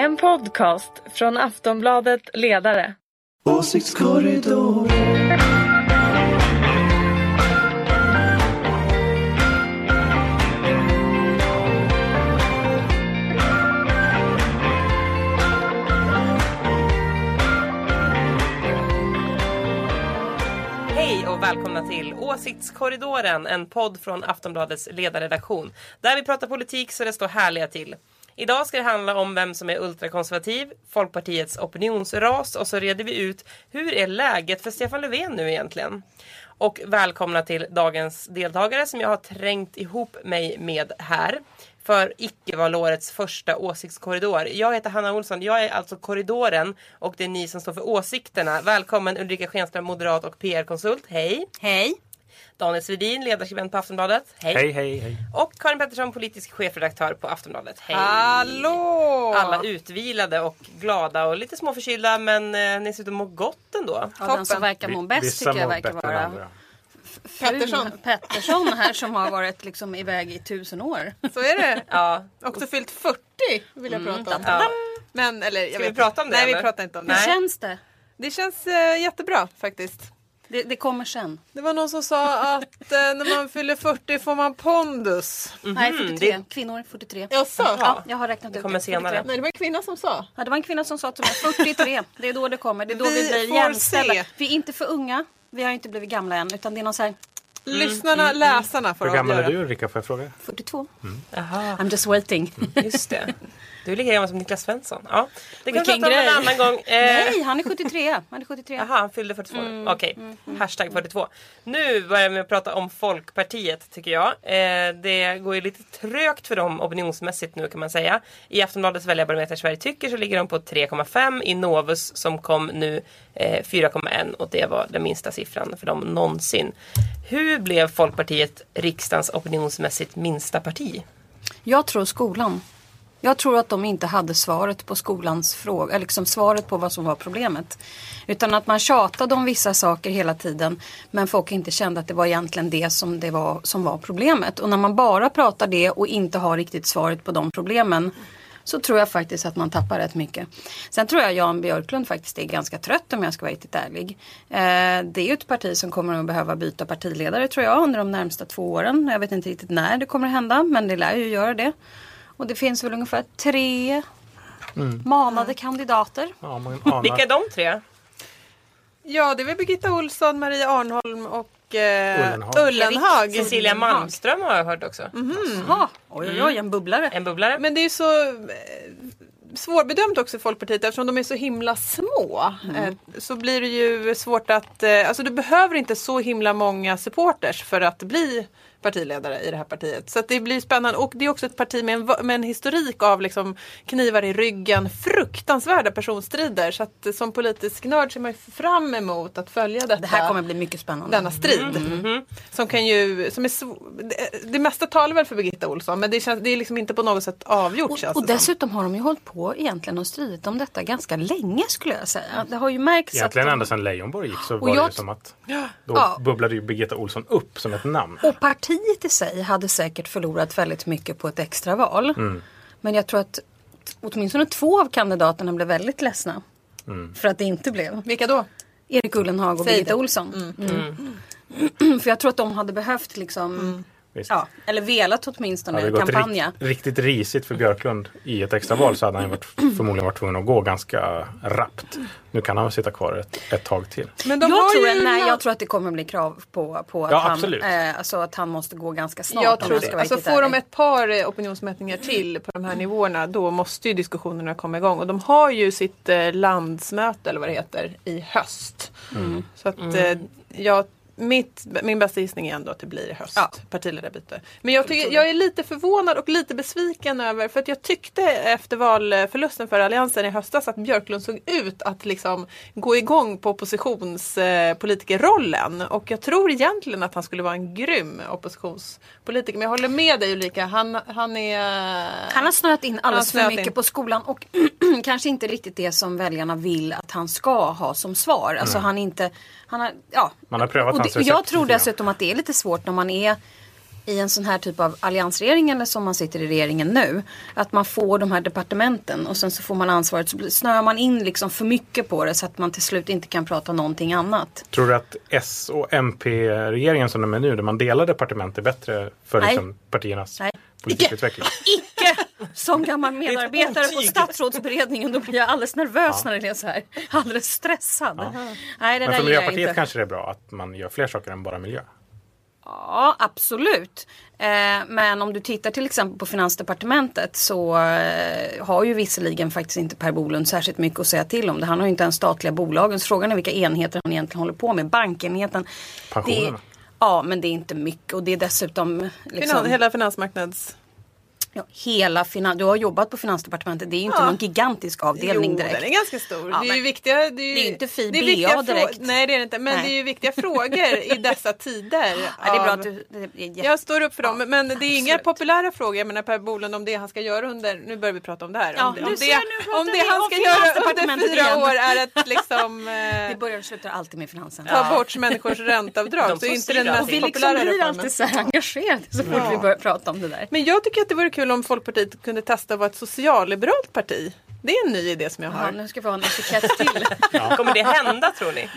En podcast från Aftonbladet Ledare. Åsiktskorridor. Hej och välkomna till Åsiktskorridoren, en podd från Aftonbladets ledarredaktion. Där vi pratar politik så det står härliga till. Idag ska det handla om vem som är ultrakonservativ, Folkpartiets opinionsras och så reder vi ut hur är läget för Stefan Löfven nu egentligen? Och välkomna till dagens deltagare som jag har trängt ihop mig med här för icke-valårets första åsiktskorridor. Jag heter Hanna Olsson, jag är alltså korridoren och det är ni som står för åsikterna. Välkommen Ulrika Schenström, moderat och PR-konsult. Hej! Hej. Daniel Svedin, ledarskribent på Aftonbladet. Hej. Hej, hej, hej. Och Karin Pettersson, politisk chefredaktör på Aftonbladet. Hej! Hallå! Alla utvilade och glada och lite småförkylda men eh, ni ser ut att må gott ändå. Ja, den som verkar må bäst Vissa tycker jag verkar vara Pettersson. Pettersson här som har varit liksom iväg i tusen år. Så är det. Ja. Också fyllt 40 vill jag prata om. Ja. Men, eller, jag Ska vet vi prata om det, Nej, vi eller? pratar inte om Hur det. Nej. känns det? Det känns eh, jättebra faktiskt. Det? Det kommer sen. Det var någon som sa att eh, när man fyller 40 får man pondus. Nej, 43. det- Kvinnor 43. Jaså? Ja, jag har räknat ut kommer det. senare. 43. Nej, det var en kvinna som sa. Ja, det var en kvinna som sa till mig 43. Det är då det kommer. Det är då vi, Vi blir får jämställda. se. Vi är inte för unga. Vi har inte blivit gamla än. Utan det är någon så här Lyssnarna, läsarna får Hur gammal är du Ulrika får jag fråga? 42. Jaha, I'm just waiting. just det. Du är lika gammal som Niklas Svensson. Ja. Det kan vi prata om en annan gång. Eh, Nej, han är 73. Han är 73. Jaha, han fyllde 42 nu. Okej, hashtag 42. Nu börjar vi prata om Folkpartiet tycker jag. Eh, det går ju lite trögt för dem opinionsmässigt nu kan man säga. I Aftonbladets väljarbarometer Sverige tycker så ligger de på 3,5. I Novus som kom nu eh, 4,1 och det var den minsta siffran för dem någonsin. Hur blev Folkpartiet riksdagens opinionsmässigt minsta parti? Jag tror skolan. Jag tror att de inte hade svaret på skolans fråga, eller liksom svaret på vad som var problemet. Utan att man tjatade om vissa saker hela tiden men folk inte kände att det var egentligen det som, det var, som var problemet. Och när man bara pratar det och inte har riktigt svaret på de problemen så tror jag faktiskt att man tappar rätt mycket. Sen tror jag Jan Björklund faktiskt är ganska trött om jag ska vara riktigt ärlig. Eh, det är ju ett parti som kommer att behöva byta partiledare tror jag under de närmsta två åren. Jag vet inte riktigt när det kommer att hända men det lär ju göra det. Och det finns väl ungefär tre manade kandidater. Ja, man anar. Vilka är de tre? Ja, det är väl Birgitta Olsson, Maria Arnholm och eh, Ullenhag. Ullenhag. Cecilia Malmström har jag hört också. Jaha, oj oj oj en bubblare. En bubblare. Men det är ju så eh, svårbedömt också Folkpartiet eftersom de är så himla små. Eh, så blir det ju svårt att, eh, alltså du behöver inte så himla många supporters för att bli partiledare i det här partiet. Så att det blir spännande och det är också ett parti med en, med en historik av liksom knivar i ryggen, fruktansvärda personstrider. Så att som politisk nörd ser man fram emot att följa detta Det här kommer bli mycket spännande. denna strid. Som kan ju, som är det, det mesta talar väl för Birgitta Olsson men det, känns, det är liksom inte på något sätt avgjort Och, känns och det som. dessutom har de ju hållit på egentligen och stridit om detta ganska länge skulle jag säga. Det har ju märkts Egentligen att ända sedan Leijonborg gick så var det jag ju t- som att då Ja. bubblade ju Birgitta Olsson upp som ett namn. Och partiet i sig hade säkert förlorat väldigt mycket på ett extraval. Men jag tror att åtminstone två av kandidaterna blev väldigt ledsna. För att det inte blev. Vilka då? Erik Ullenhag och Birgitta. Olsson. Mm. För jag tror att de hade behövt liksom, Visst. ja, eller velat Hade åtminstone gått kampanja. rikt, riktigt risigt för Björklund i ett extraval så hade han varit, förmodligen varit tvungen att gå ganska rappt. Nu kan han sitta kvar ett, ett tag till. Men de jag, har tror, ju nej, jag tror att det kommer bli krav på, på att, Ja, han, eh, alltså att han måste gå ganska snart. jag tror ska det. Alltså får de ett par eh, opinionsmätningar till på de här nivåerna då måste ju diskussionerna komma igång. Och de har ju sitt eh, landsmöte eller vad det heter i höst. Så att eh, jag mitt, min bästa gissning är ändå att det blir i höst. Ja. Partiledarbyte. Men jag, tycker, jag är lite förvånad och lite besviken över för att jag tyckte efter valförlusten för Alliansen i höstas att Björklund såg ut att liksom gå igång på oppositionspolitikerrollen. Och jag tror egentligen att han skulle vara en grym oppositionspolitiker. Men jag håller med dig Ulrika. Han, han är... Han har snöat in alldeles för mycket in. på skolan och kanske inte riktigt det som väljarna vill att han ska ha som svar. Alltså han inte, han har, ja. Man har prövat och hans och Jag recept tror dessutom att det är lite svårt när man är i en sån här typ av alliansregering eller som man sitter i regeringen nu. Att man får de här departementen och sen så får man ansvaret så snöar man in liksom för mycket på det så att man till slut inte kan prata någonting annat. Tror du att S och MP-regeringen som de är nu, där man delar departement, är bättre för Nej. liksom, partiernas Nej. Politikutveckling? Icke! Som gammal medarbetare på statsrådsberedningen då blir jag alldeles nervös när det är så här. Alldeles stressad. Nej det Men för Miljöpartiet kanske det är bra att man gör fler saker än bara miljö. Ja, absolut. Eh, men om du tittar till exempel på Finansdepartementet så eh, har ju visserligen faktiskt inte Per Bolund särskilt mycket att säga till om. Det. Han har ju inte ens statliga bolagen. Så frågan är vilka enheter han egentligen håller på med. Bankenheten. Pensionerna. Ja, men det är inte mycket. Och det är dessutom liksom, hela finansmarknads... ja, hela finan- Du har jobbat på Finansdepartementet. Det är ju inte Ja. någon gigantisk avdelning jo, direkt. den är ganska stor. Ja, det är ju viktiga... Det är, ju, det är inte fi det är BA viktiga frå- direkt. Nej det är det inte. Men Nej. det är ju viktiga frågor i dessa tider. Ja, det är bra av- att du... Det är Jag står upp för dem, Ja, men det är inga absolut. populära frågor. Jag menar Per Bolund om det han ska göra under, nu börjar vi prata om det här. Ja, om det, om det, om det vi han ska göra under fyra igen. år är att liksom Det eh, börjar och slutar alltid med finansen. ta bort människors ränteavdrag. De så inte den mest vi liksom populära blir reformen. alltid så här engagerade så fort vi börjar prata om det där. Men jag tycker att det vore kul om Folkpartiet kunde testa att vara ett socialliberalt parti. Det är en ny idé som jag Ja, har. nu ska vi ha en etikett till. Kommer det hända tror ni?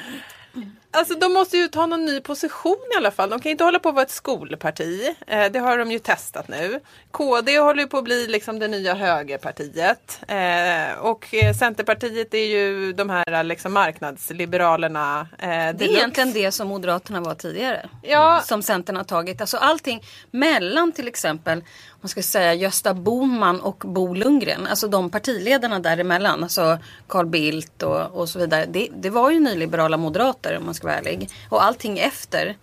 Alltså de måste ju ta någon ny position i alla fall. De kan inte hålla på att vara ett skolparti. Eh, det har de ju testat nu. KD håller ju på att bli liksom det nya högerpartiet. Eh, och eh, Centerpartiet är ju de här liksom marknadsliberalerna. Eh, Det är egentligen det som Moderaterna var tidigare. Ja. Som Centern har tagit. Alltså allting mellan till exempel man ska säga Gösta Bohman och Bo Lundgren. Alltså de partiledarna däremellan. Alltså Carl Bildt och, och så vidare. Det, det var ju nyliberala moderater om man ska vara ärlig. Och allting efter,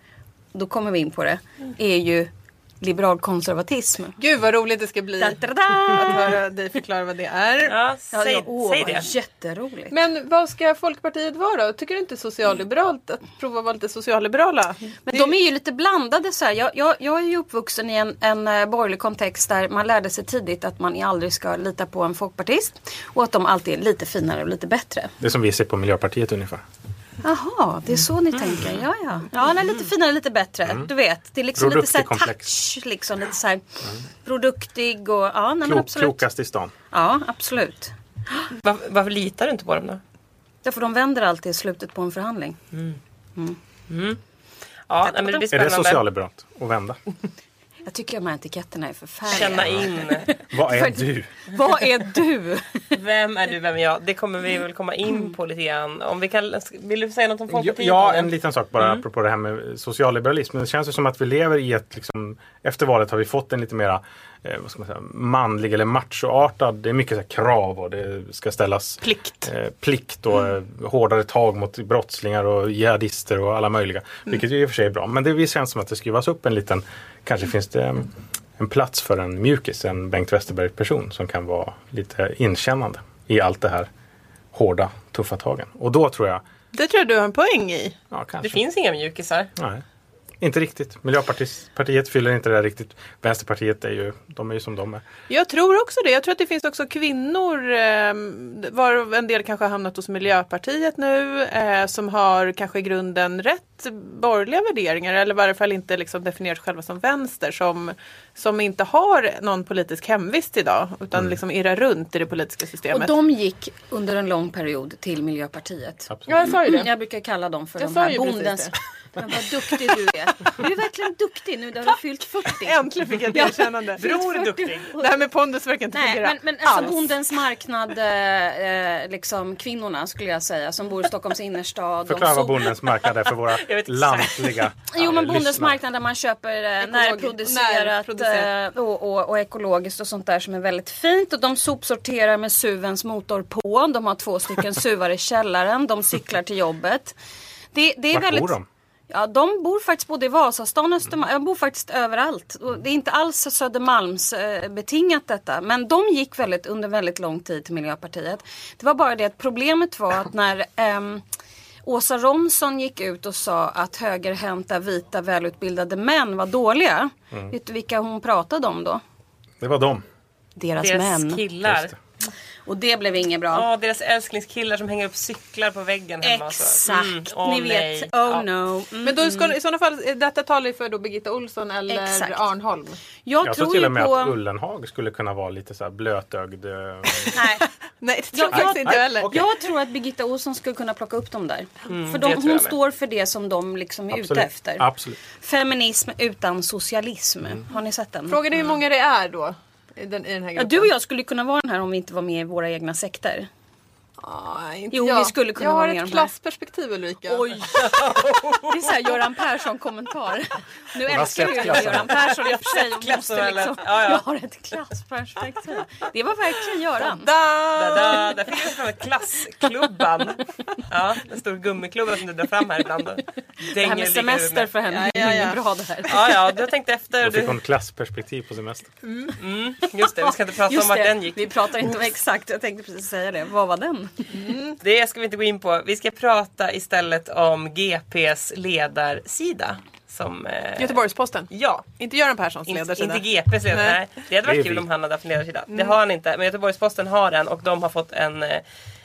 då kommer vi in på det, är ju liberal konservatism. Gud vad roligt det ska bli Da, att da, da, da. höra dig förklara vad det är. Ja, säg, ja, åh, säg det. Jätteroligt. Men vad ska Folkpartiet vara då? Tycker du inte socialliberalt att prova att vara lite socialliberala? Men de är ju lite blandade så här. Jag, jag, jag är ju uppvuxen i en, en eh, borgerlig kontext där man lärde sig tidigt att man aldrig ska lita på en folkpartist. Och att de alltid är lite finare och lite bättre. Det är som vi ser på Miljöpartiet ungefär. Jaha, det är så ni tänker. Ja, ja. Ja, nej, lite finare, lite bättre. Du vet, det är liksom lite så här touch. Liksom, lite så här produktig och ja, nej, men Klok, absolut. klokast i stan. Ja, absolut. Var, varför litar du inte på dem då? Därför de vänder alltid i slutet på en förhandling. Ja, nej, men det blir Är det spännande. socialliberalt att vända? Jag tycker de här etiketterna är förfärliga. Känna in. Vad är du? Vad är du? Vem är du, vem är jag? Det kommer vi väl komma in på lite grann. Om vi kan, vill du säga något om Ja, Folkpartiet? ja, en liten sak bara apropå det här med socialliberalism. Det känns ju som att vi lever i ett, liksom, efter valet har vi fått en lite mera eh, vad ska man säga, manlig eller machoartad. Det är mycket så krav och det ska ställas Plikt. eh, plikt och eh, hårdare tag mot brottslingar och jihadister och alla möjliga. Vilket ju i och för sig är bra. Men det känns som att det skruvas upp en liten, kanske finns det eh, en plats för en mjukis, en Bengt Westerberg person som kan vara lite inkännande i allt det här hårda, tuffa tagen. Och då tror jag, Det tror jag du har en poäng i. ja. Det finns inga mjukisar. Nej, inte riktigt. Miljöpartiet partiet fyller inte det där riktigt. Vänsterpartiet är ju, de är ju som de är. Jag tror också det. Jag tror att det finns också kvinnor, eh, var en del kanske har hamnat hos Miljöpartiet nu, eh, som har kanske i grunden rätt borgerliga värderingar eller i varje fall inte liksom definierar sig själva som vänster, som, som inte har någon politisk hemvist idag utan liksom irrar runt i det politiska Och systemet. de gick under en lång period till Miljöpartiet. Ja, jag sa ju det. Jag brukar kalla dem för Jag de här bondens... Men vad duktig du är. Du är verkligen duktig nu när du har fyllt 40. Äntligen fick jag ett erkännande. Bror är duktig. Det här med pondus verkar inte Nej, fungera men, men alltså alls. bondens marknad, eh, eh, liksom kvinnorna skulle jag säga, som bor i Stockholms innerstad. Förklara vad bondens marknad är för våra lantliga Jo men eh, bondens marknad där man köper eh, närproducerat närproducerat. eh, och, och, och ekologiskt och sånt där som är väldigt fint. Och de sopsorterar med SUVens motor på. De har två stycken SUVar i källaren. De cyklar till jobbet. Det, det är Vart väldigt... bor de? Ja, de bor faktiskt både i Vasastan och Östermalm. Jag bor faktiskt överallt. Det är inte alls Södermalms eh, betingat detta. Men de gick väldigt, under väldigt lång tid till Miljöpartiet. Det var bara det att problemet var att när ehm, Åsa Romson gick ut och sa att högerhänta vita välutbildade män var dåliga. Vet du vilka hon pratade om då? Det var de. Deras, Deras män. killar. Och det blev inget bra. Ja, deras älsklingskillar som hänger upp cyklar på väggen hemma. Exakt, Mm, åh, ni vet. nej. Oh Ja. no. Mm. Men då ska, i sådana fall, detta talar ju för då Birgitta Olsson eller Exakt. Arnholm. Jag, Jag tror tror till och med på... att Ullenhag skulle kunna vara lite så här blötögd. eh, Nej. Nej, det tror Jag- faktiskt inte heller. okej. Jag tror att Birgitta Olsson skulle kunna plocka upp dem där. för det de, hon står för det som de liksom är ute Absolut. efter. Absolut. Feminism utan socialism. Har ni sett den? Frågan är hur många det är då. Den, i den här Ja, gruppen. du och jag skulle kunna vara den här om vi inte var med i våra egna sekter. Ah, inte Jo, jag. vi skulle kunna jag vara har med ett klassperspektiv Ulrika. Oj! Det är såhär Göran Persson-kommentar. Nu har älskar jag. Göran Persson i och för sig. och klassen, Måste eller? liksom, Ja, ja. Jag har ett klassperspektiv. Det var verkligen Göran. Da, Da! da, där fick jag fram klassklubban. Ja, en stor gummiklubba som du drar fram här ibland. Det här med semester huvudet. för henne Ja, ja, är ja. inget bra det här. Ja, ja, du har tänkt efter. Då fick Du, hon klassperspektiv på semester. mm, just det, vi ska inte prata om Just vart det, den gick. vi pratar inte om exakt. Jag tänkte precis säga det. Vad var den? Det ska vi inte gå in på. Vi ska prata istället om GPs ledarsida. Som, eh, Göteborgs-Posten. Ja, Inte Göran Perssons inte, ledarsida. inte GPs ledarsida. Nej. Nej. Det hade Det är varit kul vi. om han hade haft en ledarsida. Det har han inte. Men Göteborgs-Posten har en och de har fått en eh,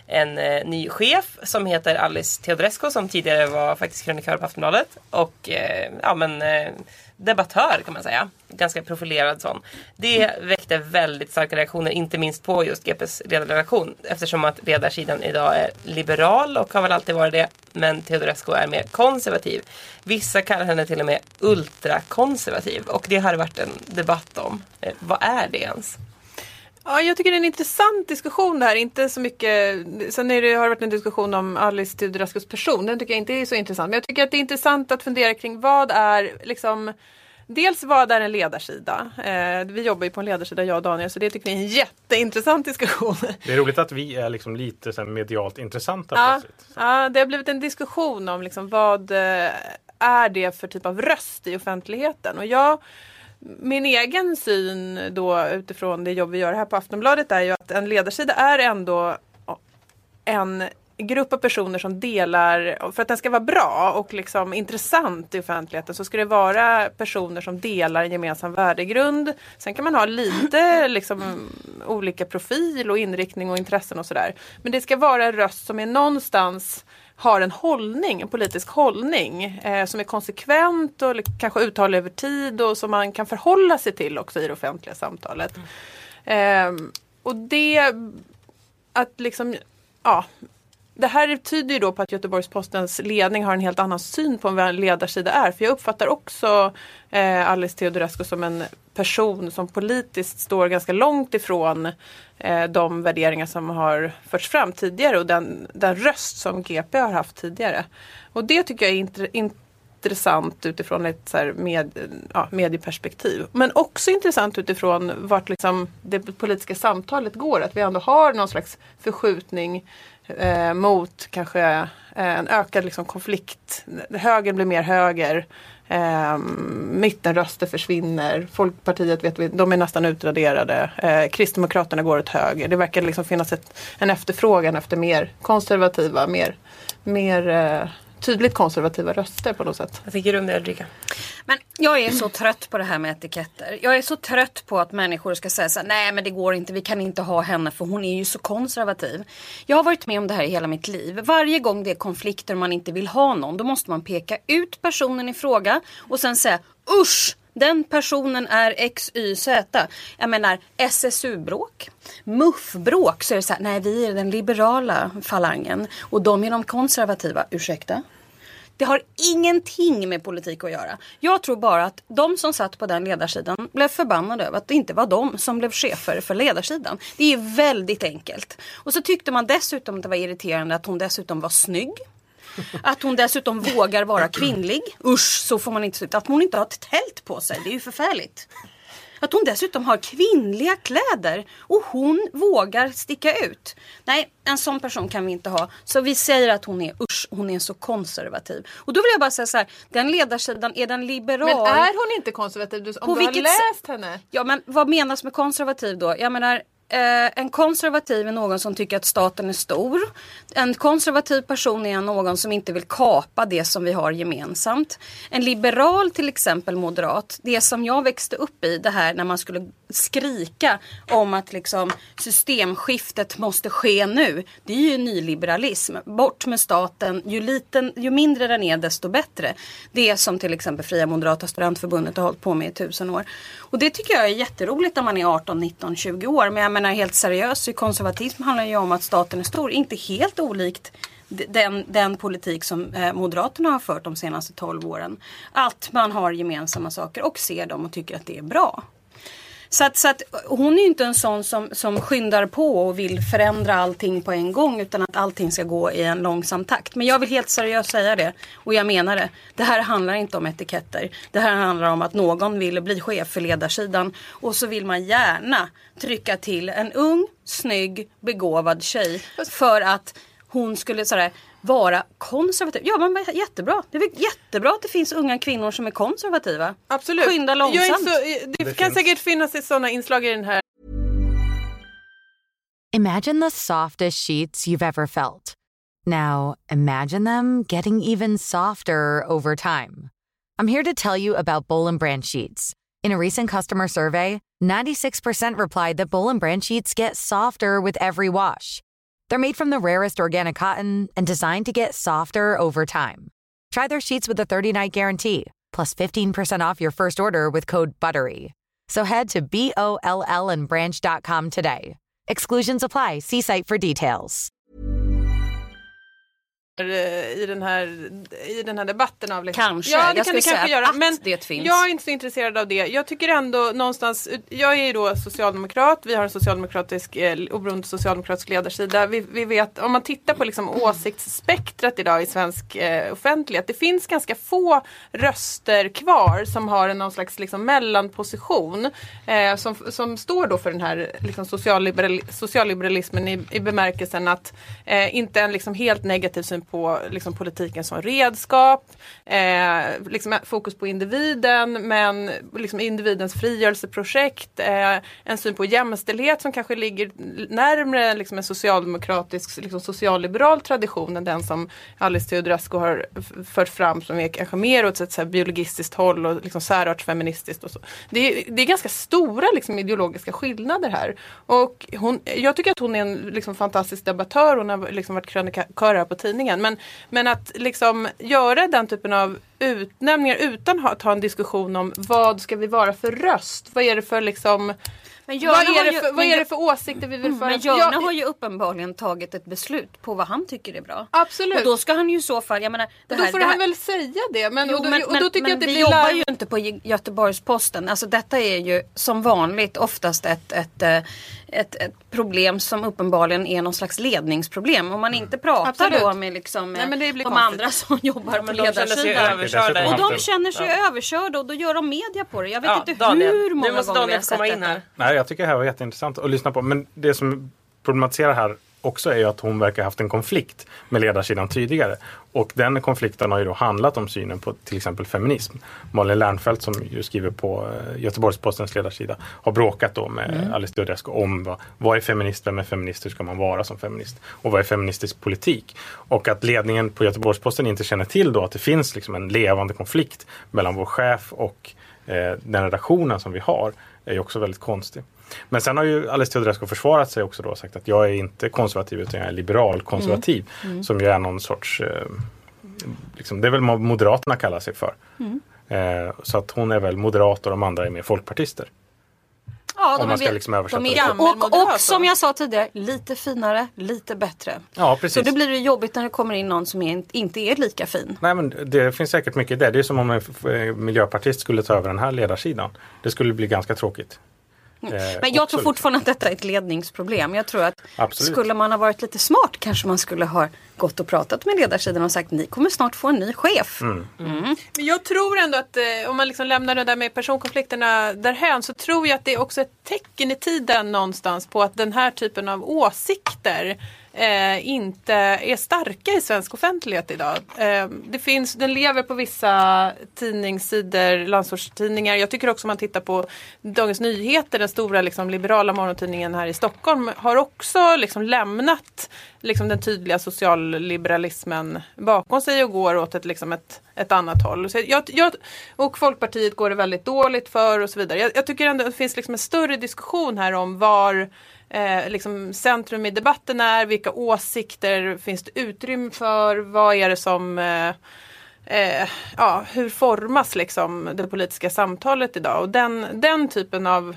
en eh, ny chef som heter Alice Teodorescu som tidigare var faktiskt krönikör på Aftonbladet. Och eh, ja, men, eh, debattör kan man säga. Ganska profilerad sån. Det väckte väldigt starka reaktioner, inte minst på just GPs ledarredaktion. Eftersom att ledarsidan idag är liberal och har väl alltid varit det. Men Teodorescu är mer konservativ. Vissa kallar henne till och med ultrakonservativ. Och det har det varit en debatt om. Eh, vad är det ens? Ja, jag tycker det är en intressant diskussion det här. Inte så mycket, sen det, har det varit en diskussion om Alice Teodorescus person. Den tycker jag inte är så intressant. Men jag tycker att det är intressant att fundera kring vad är liksom Dels vad är en ledarsida? Eh, vi jobbar ju på en ledarsida jag och Daniel så det tycker vi är en jätteintressant diskussion. Det är roligt att vi är liksom lite så medialt intressanta Ja, ja, det har blivit en diskussion om liksom vad eh, är det för typ av röst i offentligheten. Och jag, min egen syn då utifrån det jobb vi gör här på Aftonbladet är ju att en ledarsida är ändå en grupp av personer som delar, för att den ska vara bra och liksom intressant i offentligheten så ska det vara personer som delar en gemensam värdegrund. Sen kan man ha lite liksom olika profil och inriktning och intressen och sådär. Men det ska vara en röst som är någonstans har en hållning, en politisk hållning eh, som är konsekvent och kanske uthållig över tid och som man kan förhålla sig till också i det offentliga samtalet. Ehm, och det att liksom, ja, det här tyder ju då på att Göteborgs-Postens ledning har en helt annan syn på vad en ledarsida är. För jag uppfattar också eh, Alice Teodorescu som en person som politiskt står ganska långt ifrån eh, de värderingar som har förts fram tidigare och den, den röst som GP har haft tidigare. Och det tycker jag är intre, intressant utifrån ett så här med, ja, medieperspektiv. Men också intressant utifrån vart liksom det politiska samtalet går. Att vi ändå har någon slags förskjutning eh, mot kanske eh, en ökad liksom, konflikt. Högern blir mer höger. Eh, mittenröster försvinner. Folkpartiet vet vi, de är nästan utraderade. Eh, Kristdemokraterna går åt höger. Det verkar liksom finnas ett, en efterfrågan efter mer konservativa, mer, mer eh, tydligt konservativa röster på något sätt. Tycker du om det Ulrika? Men jag är så trött på det här med etiketter. Jag är så trött på att människor ska säga så här, nej men det går inte, vi kan inte ha henne för hon är ju så konservativ. Jag har varit med om det här i hela mitt liv. Varje gång det är konflikter och man inte vill ha någon, då måste man peka ut personen i fråga och sen säga usch! Den personen är XYZ. Jag menar SSU-bråk, MUF-bråk. Så är det så här, nej vi är den liberala falangen och de är de konservativa. Ursäkta? Det har ingenting med politik att göra. Jag tror bara att de som satt på den ledarsidan blev förbannade över att det inte var de som blev chefer för ledarsidan. Det är väldigt enkelt. Och så tyckte man dessutom att det var irriterande att hon dessutom var snygg. Att hon dessutom vågar vara kvinnlig. Usch, så får man inte sluta. Att hon inte har ett tält på sig, det är ju förfärligt. Att hon dessutom har kvinnliga kläder och hon vågar sticka ut. Nej, en sån person kan vi inte ha. Så vi säger att hon är usch, hon är så konservativ. Och då vill jag bara säga så här, den ledarsidan, är den liberal? Men är hon inte konservativ om På du har läst henne? Ja men vad menas med konservativ då? Jag menar Eh, en konservativ är någon som tycker att staten är stor. En konservativ person är någon som inte vill kapa det som vi har gemensamt. En liberal till exempel moderat, det som jag växte upp i, det här när man skulle skrika om att liksom systemskiftet måste ske nu. Det är ju nyliberalism. Bort med staten, ju, liten, ju mindre den är desto bättre. Det som till exempel Fria Moderata Studentförbundet har hållit på med i tusen år. Och det tycker jag är jätteroligt när man är 18, 19, 20 år. Men jag menar helt seriöst, konservatism handlar ju om att staten är stor. Inte helt olikt den, den politik som eh, Moderaterna har fört de senaste 12 åren. Att man har gemensamma saker och ser dem och tycker att det är bra. Så att, så att hon är ju inte en sån som, som skyndar på och vill förändra allting på en gång utan att allting ska gå i en långsam takt. Men jag vill helt seriöst säga det och jag menar det. Det här handlar inte om etiketter. Det här handlar om att någon vill bli chef för ledarsidan och så vill man gärna trycka till en ung, snygg, begåvad tjej för att hon skulle sådär vara konservativ. Ja men jättebra. Det är jättebra att det finns unga kvinnor som är konservativa. Absolut. Skynda långsamt. Jag är så, det, Det kan finns. säkert finnas sådana inslag i den här Imagine the softest sheets you've ever felt. Now, imagine them getting even softer over time. I'm here to tell you about Bowl and Branch sheets. In a recent customer survey, 96% replied that Bowl and Branch sheets get softer with every wash. They're made from the rarest organic cotton and designed to get softer over time. Try their sheets with a 30-night guarantee, plus 15% off your first order with code BUTTERY. So head to B-O-L-L and branch.com today. Exclusions apply. See site for details. Eh, i den här, i den här debatten av liksom. Kanske. Ja, det Jag kan det kanske göra. Men det finns. jag är inte så intresserad av det. Jag tycker ändå någonstans, jag är ju då socialdemokrat, vi har en socialdemokratisk, eh, oberoende socialdemokratisk ledarsida. Vi, vi vet, om man tittar på liksom åsiktsspektrat idag i svensk eh, offentlighet, det finns ganska få röster kvar som har någon slags liksom mellanposition. Eh, som, som står då för den här liksom socialliberal, socialliberalismen i, i bemärkelsen att eh, inte en liksom helt negativ syn på liksom politiken som redskap, eh, liksom fokus på individen men liksom individens frigörelseprojekt, eh, en syn på jämställdhet som kanske ligger närmre liksom en socialdemokratisk liksom socialliberal tradition än den som Alice Teodorescu har fört fram som är kanske mer åt ett så här biologistiskt håll och liksom särartsfeministiskt. Och så. Det, är, det är ganska stora liksom, ideologiska skillnader här. Och hon, jag tycker att hon är en liksom, fantastisk debattör. Hon har liksom varit krönikör här på tidningen. Men, men att liksom göra den typen av utnämningar utan att ha en diskussion om vad ska vi vara för röst? Vad är det för liksom men vad är, det ju- för, vad men är det för åsikter vi vill föra? Men Görne Ja, har ju uppenbarligen tagit ett beslut på vad han tycker är bra. Absolut. Och då ska han ju i så fall, jag menar. Det då här, får det här, han väl säga det. Men, Jo, och då, men, och då tycker men, jag att det vi blir jobbar ju inte på Gö- Göteborgs-Posten. Alltså detta är ju som vanligt oftast ett, ett, eh, ett, ett problem som uppenbarligen är någon slags ledningsproblem. Om man inte pratar Absolut. då med liksom, Nej, men det blir de konstigt. andra som jobbar på ledarsidan. överkörda. Och de känner sig överkörda och då gör de media på det. Jag vet Ja, inte Daniel, hur många gånger vi har sett detta. Nej, jag tycker det här var jätteintressant att lyssna på. Men det som problematiserar här också är ju att hon verkar ha haft en konflikt med ledarsidan tidigare. Och den konflikten har ju då handlat om synen på till exempel feminism. Malin Lernfelt som ju skriver på eh, Göteborgs-Postens ledarsida har bråkat då med Alice Teodorescu om vad, vad är feminist, vem är feminist, hur ska man vara som feminist och vad är feministisk politik. Och att ledningen på Göteborgs-Posten inte känner till då att det finns liksom en levande konflikt mellan vår chef och eh, den redaktionen som vi har är ju också väldigt konstig. Men sen har ju Alice Teodorescu försvarat sig också då och sagt att jag är inte konservativ utan jag är liberal konservativ. Som ju är någon sorts, eh, liksom, det är väl vad Moderaterna kallar sig för. Eh, så att hon är väl moderat och de andra är mer folkpartister. Ja, Om man ska liksom översätta de är, det så. och, och som då. jag sa tidigare, lite finare, lite bättre. Ja, Så precis. det blir det jobbigt när det kommer in någon som är, inte är lika fin. Nej men det finns säkert mycket i det. Det är som om en miljöpartist skulle ta över den här ledarsidan. Det skulle bli ganska tråkigt. Eh, Men jag tror fortfarande att detta är ett ledningsproblem. Jag tror att Absolut. skulle man ha varit lite smart kanske man skulle ha gått och pratat med ledarsidan och sagt ni kommer snart få en ny chef. Mm. Men jag tror ändå att eh, om man liksom lämnar det där med personkonflikterna därhän så tror jag att det är också ett tecken i tiden någonstans på att den här typen av åsikter eh, inte är starka i svensk offentlighet idag. Eh, det finns, den lever på vissa tidningssidor, landsortstidningar. Jag tycker också om man tittar på Dagens Nyheter, den stora liksom, liberala morgontidningen här i Stockholm, har också liksom, lämnat liksom, den tydliga socialliberalismen bakom sig och går åt ett, liksom, ett, ett annat håll. Så jag, jag, och Folkpartiet går det väldigt dåligt för och så vidare. Jag, jag tycker ändå att det finns liksom en större diskussion här om var eh, liksom centrum i debatten är, vilka åsikter finns det utrymme för, vad är det som eh, eh, ja, hur formas liksom det politiska samtalet idag? Och den, den typen av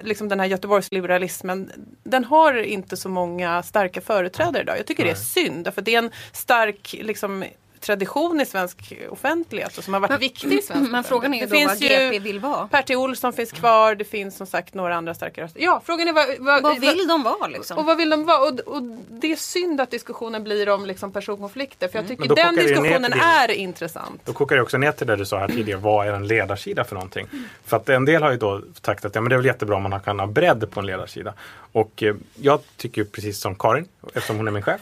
liksom den här Göteborgsliberalismen, den har inte så många starka företrädare idag. Jag tycker Nej. det är synd, för det är en stark liksom, tradition i svensk offentlighet och som har varit viktig i svensk Men frågan är ju offentlighet. då vad Det GP vill vara. Per T. Olsson finns kvar, det finns som sagt några andra starka röster. Ja, frågan är vad, vad, Vad vill de vara liksom? och vad vill de vara? Och, och det är synd att diskussionen blir om liksom personkonflikter för jag tycker Men då den det diskussionen det. är intressant. Då kokar det också ner till det du sa här tidigare, vad är en ledarsida för någonting? För att en del har ju då sagt att ja, men det är väl jättebra om man kan ha bredd på en ledarsida. Och eh, jag tycker precis som Karin, eftersom hon är min chef,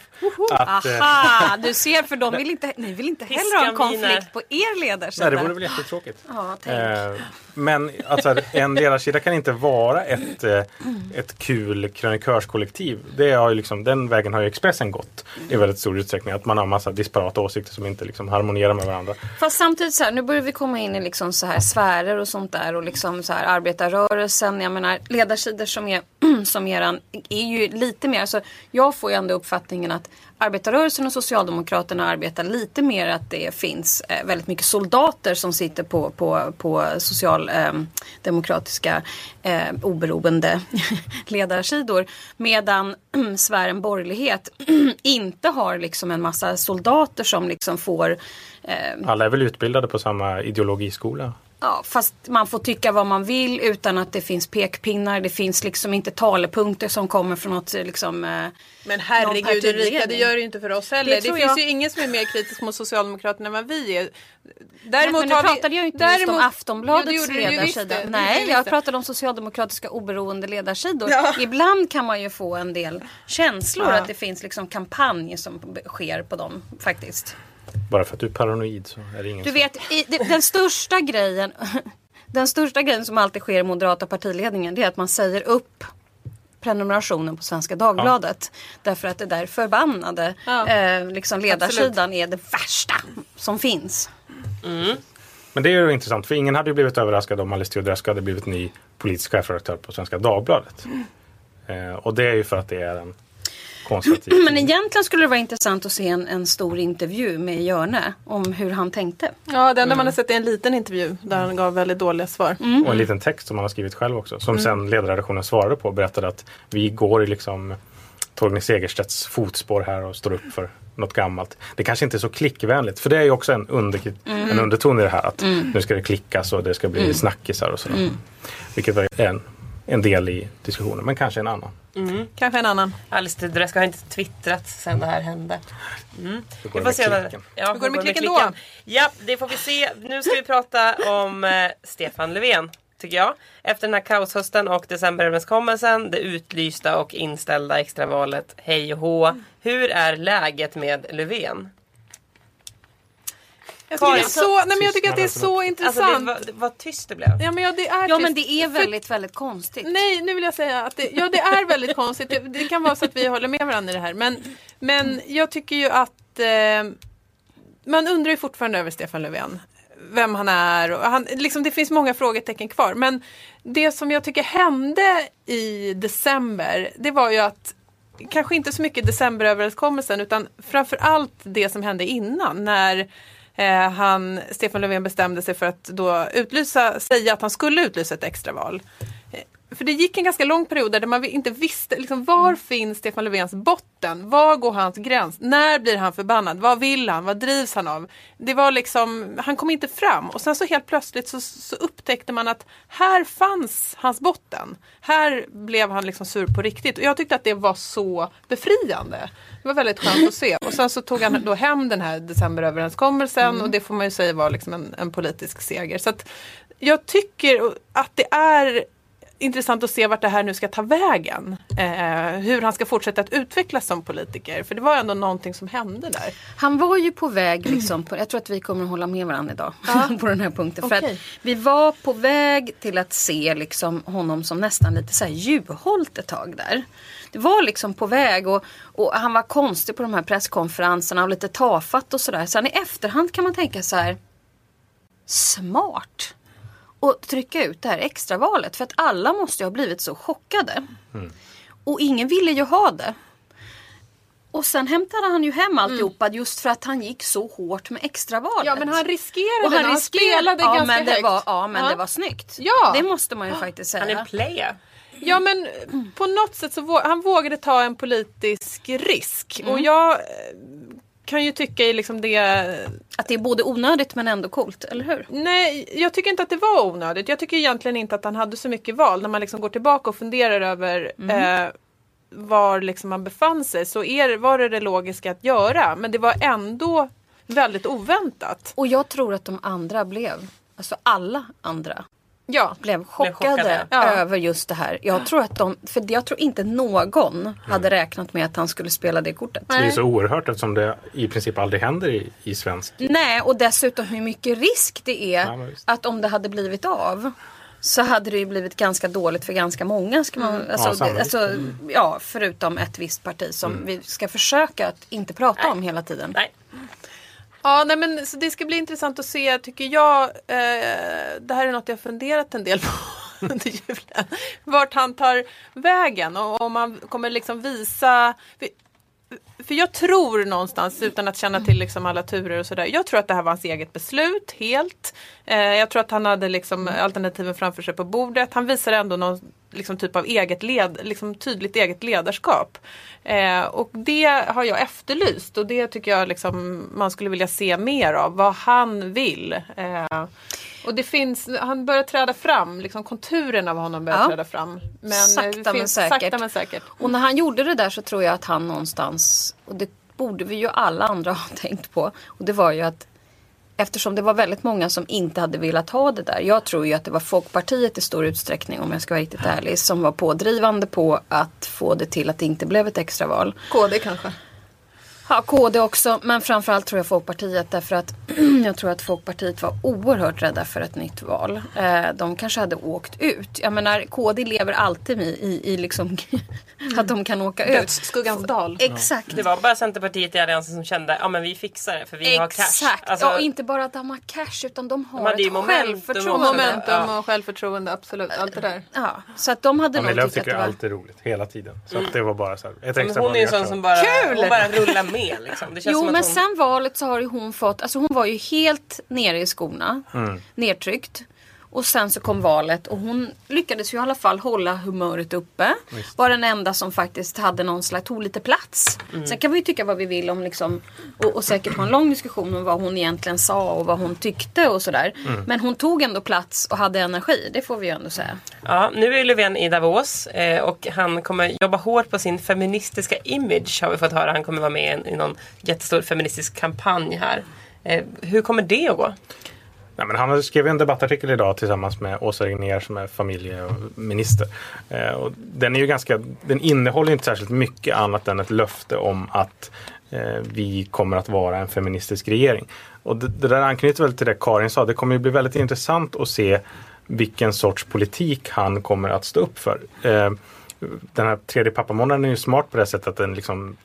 att eh, Aha, du ser för de vill inte, ni vill inte heller ha en konflikt på er ledarsida. nej, det vore väl jättetråkigt. Ja, tänk. Eh, men alltså, en ledarsida kan inte vara ett, eh, ett kul krönikörskollektiv. Det har ju liksom, den vägen har ju Expressen gått i väldigt stor utsträckning. Att man har massa disparata åsikter som inte liksom harmonierar med varandra. Fast samtidigt så här, nu börjar vi komma in i liksom så här sfärer och sånt där och liksom så här arbetarrörelsen. Jag menar ledarsidor som är som eran är ju lite mer, alltså jag får ju ändå uppfattningen att arbetarrörelsen och Socialdemokraterna arbetar lite mer att det finns eh, väldigt mycket soldater som sitter på, på, på Eh, demokratiska eh, oberoende ledarsidor. Medan mm, sfären borgerlighet inte har liksom en massa soldater som liksom får eh, Alla är väl utbildade på samma ideologiskola. Ja, fast man får tycka vad man vill utan att det finns pekpinnar. Det finns liksom inte talepunkter som kommer från något liksom... eh, Men herregud Ulrika, det gör det ju inte för oss heller. Det Det, finns jag. ju ingen som är mer kritisk mot Socialdemokraterna än vad vi är. Nej, Däremot men nu har vi- pratade jag ju inte just om däremot- Aftonbladets Jo, ledarsida. det. Nej, jag pratade om socialdemokratiska oberoende ledarsidor. Ja. Ibland kan man ju få en del känslor Ja. att det finns liksom kampanj som sker på dem faktiskt. Bara för att du är paranoid så är det ingen Du som... vet, i, det, den största grejen Den största grejen som alltid sker i moderata partiledningen det är att man säger upp prenumerationen på Svenska Dagbladet. Därför att det där förbannade Ja. eh, liksom ledarsidan är det värsta som finns. Men det är ju intressant för ingen hade ju blivit överraskad om Alice Teodorescu hade blivit ny politisk chefredaktör på Svenska Dagbladet. Eh, och det är ju för att det är en konservativ Men egentligen skulle det vara intressant att se en, en stor intervju med Jörne om hur han tänkte. Ja, det enda man har sett är en liten intervju där han gav väldigt dåliga svar. Och en liten text som han har skrivit själv också. Som sen ledarredaktionen svarade på och berättade att vi går i liksom Torgny Segerstedts fotspår här och står upp för något gammalt. Det kanske inte är så klickvänligt för det är ju också en, under, en underton i det här att nu ska det klickas och det ska bli snackisar och sådär. Vilket är en, en del i diskussionen men kanske en annan. Kanske en annan. Alice Teodorescu har inte twittrat sen det här hände. Hur går Vi det får med klicken? Ja, Hur går det med klicken då? Ja, det får vi se. Nu ska vi prata om eh, Stefan Löfven, tycker jag. Efter den här kaoshösten och decemberöverenskommelsen, det utlysta och inställda extravalet, hej och hå. Hur är läget med Löfven? Jag Karin, så, nej, men jag tycker att det är så Alltså intressant. det var tyst det blev. Ja, men ja, det är Ja men det är För- väldigt, väldigt konstigt. Nej, nu vill jag säga att det, ja, det är väldigt konstigt. Det, det kan vara så att vi håller med varandra i det här. Men, men jag tycker ju att eh, man undrar ju fortfarande över Stefan Löfven. Vem han är och han, liksom, det finns många frågetecken kvar. Men det som jag tycker hände i december, det var ju att kanske inte så mycket decemberöverenskommelsen utan framför allt det som hände innan när eh, han, Stefan Löfven bestämde sig för att då utlysa, säga att han skulle utlysa ett extraval. För det gick en ganska lång period där man inte visste liksom, var finns Stefan Löfvens botten? Var går hans gräns? När blir han förbannad? Vad vill han? Vad drivs han av? Det var liksom, han kom inte fram och sen så helt plötsligt så, så upptäckte man att här fanns hans botten. Här blev han liksom sur på riktigt och jag tyckte att det var så befriande. Det var väldigt skönt att se och sen så tog han då hem den här decemberöverenskommelsen och det får man ju säga var liksom en, en politisk seger. Så att jag tycker att det är intressant att se vart det här nu ska ta vägen. Eh, hur han ska fortsätta att utvecklas som politiker. För det var ändå någonting som hände där. Han var ju på väg, liksom, på, jag tror att vi kommer att hålla med varandra idag på den här punkten. För Okej. att vi var på väg till att se liksom, honom som nästan lite så här Juholt ett tag där. Det var liksom på väg och, och han var konstig på de här presskonferenserna och lite tafatt och sådär. Sen i efterhand kan man tänka så här smart och trycka ut det här extravalet. För att alla måste ju ha blivit så chockade. Och ingen ville ju ha det. Och sen hämtade han ju hem alltihopa just för att han gick så hårt med extravalet. Ja men han riskerade och han. Han riskerade, spelade ja, ganska men det högt. var, ja men Ja. det var snyggt. Ja. Det måste man ju faktiskt säga. Han är en player. Ja men på något sätt så vå- han vågade ta en politisk risk. Mm. Och jag kan ju tycka i liksom det Att det är både onödigt men ändå coolt, eller hur? Nej, jag tycker inte att det var onödigt. Jag tycker egentligen inte att han hade så mycket val. När man liksom går tillbaka och funderar över Mm. eh, var liksom man befann sig så är, var det det logiska att göra. Men det var ändå väldigt oväntat. Och jag tror att de andra blev, alltså alla andra Ja, blev chockade, chockade. Ja. över just det här. Jag tror att de, för jag tror inte någon hade räknat med att han skulle spela det kortet. Det är så oerhört eftersom det i princip aldrig händer i, i svensk. Nej, och dessutom hur mycket risk det är Ja, att om det hade blivit av så hade det ju blivit ganska dåligt för ganska många. Ska man, Ja, alltså, det, sannolikt. alltså, ja, förutom ett visst parti som vi ska försöka att inte prata om hela tiden. Nej ja nej, men så det ska bli intressant att se tycker jag. Eh, det här är något jag funderat en del på under julen. Vart han tar vägen och om han kommer liksom visa för, jag tror någonstans, utan att känna till liksom alla turer och sådär. Jag tror att det här var hans eget beslut, helt. Eh, jag tror att han hade liksom alternativen framför sig på bordet. Han visar ändå någon liksom typ av eget led, liksom tydligt eget ledarskap. Eh, och det har jag efterlyst och det tycker jag liksom man skulle vilja se mer av. Vad han vill. Eh, och det finns, han börjar träda fram, liksom konturen av honom börjar Ja. träda fram. Men, eh, Sakta men säkert. Sakta men säkert. Och när han gjorde det där så tror jag att han någonstans, och det borde vi ju alla andra ha tänkt på, och det var ju att Eftersom det var väldigt många som inte hade velat ha det där. Jag tror ju att det var Folkpartiet i stor utsträckning, om jag ska vara riktigt ärlig, som var pådrivande på att få det till att det inte blev ett extraval. KD kanske? Ja, KD också, men framförallt tror jag Folkpartiet därför att jag tror att Folkpartiet var oerhört rädda för ett nytt val. Eh, de kanske hade åkt ut. Jag menar, KD lever alltid i, i, i liksom att de kan åka ut. Dödsskuggans dal. Exakt. Det var bara Centerpartiet i Alliansen som kände ja men vi fixar det för vi har cash. Exakt. Alltså, ja, inte bara att de har cash utan de har hade ju ett momentum självförtroende. Momentum Ja. och självförtroende, absolut. Allt det där. Ja, så att de hade Annie nog tyckt att tycker det var... allt är roligt hela tiden. Så att det var bara så här, ett extra hon är en sån som bara, hon bara rullar med liksom. Det känns Jo som att men hon... sen valet så har ju hon fått, alltså hon var ju helt nere i skorna. Mm. Nedtryckt. Och sen så kom valet och hon lyckades ju i alla fall hålla humöret uppe. Var den enda som faktiskt hade någon slags, tog lite plats. Mm. Sen kan vi ju tycka vad vi vill om liksom, och, och säkert ha en lång diskussion om vad hon egentligen sa och vad hon tyckte och sådär. Mm. Men hon tog ändå plats och hade energi, det får vi ju ändå säga. Ja, nu är Löfven i Davos eh, och han kommer jobba hårt på sin feministiska image har vi fått höra. Han kommer vara med i, i någon jättestor feministisk kampanj här. Eh, hur kommer det att gå? Nej, men han skrev en debattartikel idag tillsammans med Åsa Regnér som är familjeminister. Eh, och den, är ju ganska, den innehåller inte särskilt mycket annat än ett löfte om att eh, vi kommer att vara en feministisk regering. Och det, det där anknyter väl till det Karin sa. Det kommer ju bli väldigt intressant att se vilken sorts politik han kommer att stå upp för. Eh, den här tredje pappamånaden är ju smart på det sättet att den liksom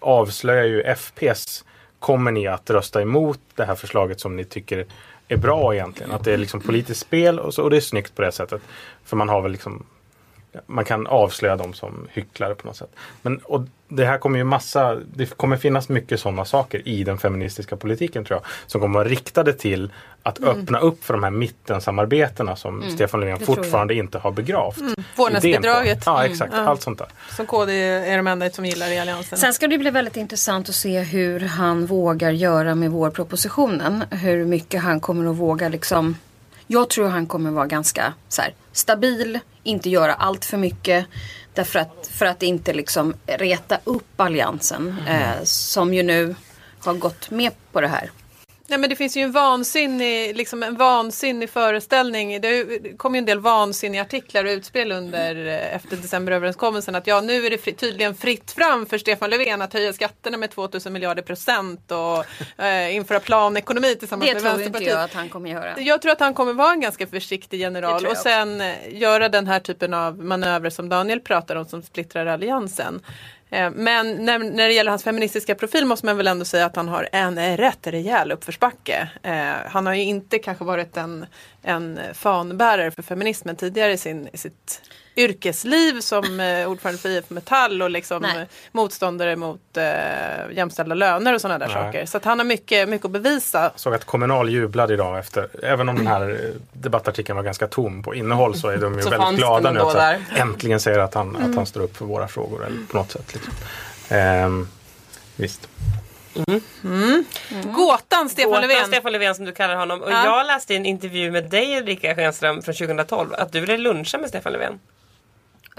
avslöjar ju FPs Kommer ni att rösta emot det här förslaget som ni tycker är bra egentligen? Att det är liksom politiskt spel och, så, och det är snyggt på det sättet. För man har väl liksom man kan avslöja dem som hycklare på något sätt. Men och det här kommer ju massa, det kommer finnas mycket sådana saker i den feministiska politiken tror jag. Som kommer vara riktade till att öppna upp för de här mittensamarbetena som Stefan Löfven fortfarande inte har begravt. Vårdnadsbidraget. Idén på. Ja exakt, Ja. allt sånt där. Som KD är de enda som gillar i Alliansen. Sen ska det bli väldigt intressant att se hur han vågar göra med vårpropositionen. Hur mycket han kommer att våga liksom. Jag tror han kommer vara ganska så här, stabil, inte göra allt för mycket. Därför att, för att inte liksom reta upp alliansen. Eh, som ju nu har gått med på det här. Nej men det finns ju en vansinnig, liksom en vansinnig föreställning. Det kom ju en del vansinniga artiklar och utspel under eh, efter decemberöverenskommelsen att ja nu är det fri, tydligen fritt fram för Stefan Löfven att höja skatterna med 2000 miljarder procent och eh, införa planekonomi tillsammans Det med tror inte Vänsterpartiet. jag att han kommer göra. Jag tror att han kommer vara en ganska försiktig Det general och sen eh, göra den här typen av manövrer som Daniel pratar om som splittrar alliansen. Eh, men när, när det gäller hans feministiska profil måste man väl ändå säga att han har en rätt rejäl uppförsbacke. Eh, han har ju inte kanske varit en, en fanbärare för feminismen tidigare i, sin, i sitt yrkesliv som eh, ordförande för IF Metall och liksom Nej. eh, motståndare mot eh, jämställda löner och sådana där Nej. saker. Så att han har mycket, mycket att bevisa. såg att Kommunal jublade idag efter, även om den här eh, debattartikeln var ganska tom på innehåll så är de ju Så väldigt glada nu att där. äntligen säger att han, att han står upp för våra frågor eller på något sätt. Liksom. Ehm, visst. Gåtan Stefan Gåtan Löfven. Stefan Löfven som du kallar honom. Och Ja. jag läste i en intervju med dig Ulrika Schenström från 2012 att du ville luncha med Stefan Löfven.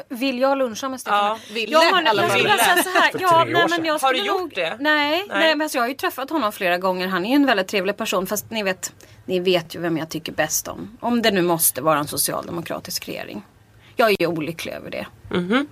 Vill jag luncha med Stefan? Ja, ville jag, har, alla jag vilja säga så här. Ja, nej, men jag Har du gjort nog, det? Nej, Nej. nej. men alltså, jag har ju träffat honom flera gånger. Han är ju en väldigt trevlig person. Fast ni vet, ni vet ju vem jag tycker bäst om. Om det nu måste vara en socialdemokratisk regering. Jag är ju olycklig över det. Mhm.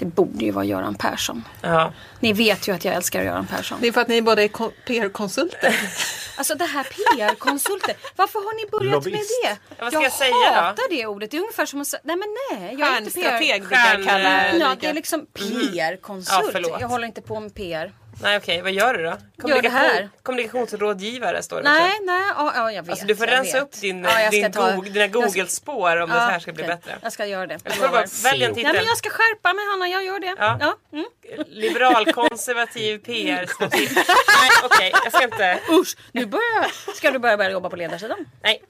Det borde ju vara Göran Persson. Ja. Ni vet ju att jag älskar Göran Persson. Det är för att ni båda är ko- PR-konsulter. Alltså det här PR-konsulter. Varför har ni börjat Lobbyist. med det? Ja, vad ska jag säga då? hatar det ordet. Det är ungefär som att säga, nej men nej. Jag är inte PR. Stjärnstrateg jag kalla Ja, det är liksom PR-konsult. Ja, förlåt. jag håller inte på med PR. Nej okej, vad gör du då? Gör det här. Kommunikationsrådgivare står det Nej, också. nej, ja, ja jag vet. Alltså, du får jag rensa vet. upp din, Ja, jag din ta- Goog- dina jag Google-spår om det Ja, här ska bli bättre. Jag ska göra det. Eller får bara välja en titel. Nej men jag ska skärpa mig Hanna, jag gör det. Ja. Ja. Mm. Liberal-konservativ PR-strateg. Nej okej, jag ska inte. Usch, nu börjar, ska du börja, börja jobba på ledarsidan? Nej.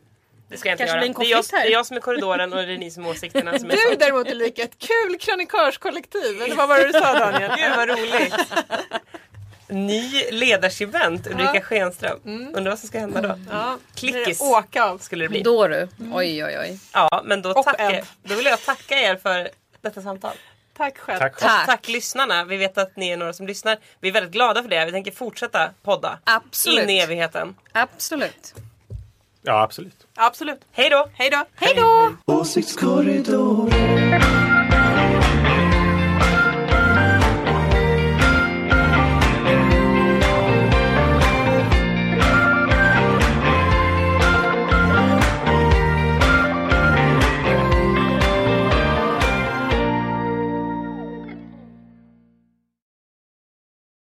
Det ska jag inte Kanske göra. Det är, jag, det är jag som är korridoren och det är ni som är åsikterna som är Du sant. däremot Ulrika, ett kul krönikörskollektiv. Eller vad var det du sa Daniel? Gud vad roligt. Ny ledarskribent Ulrika Schenström. Undrar vad som ska hända då? Ja, Klickis. Åka av. Skulle det bli. Då du. Oj oj oj. Ja men då, en. då vill jag tacka er för detta samtal. Tack själv. Tack. Tack. tack lyssnarna. Vi vet att ni är några som lyssnar. Vi är väldigt glada för det. Vi tänker fortsätta podda. Absolut. In i evigheten. Absolut. Ja, absolut. Absolut. Hej då! Hej då. Hej då! Åsiktskorridoren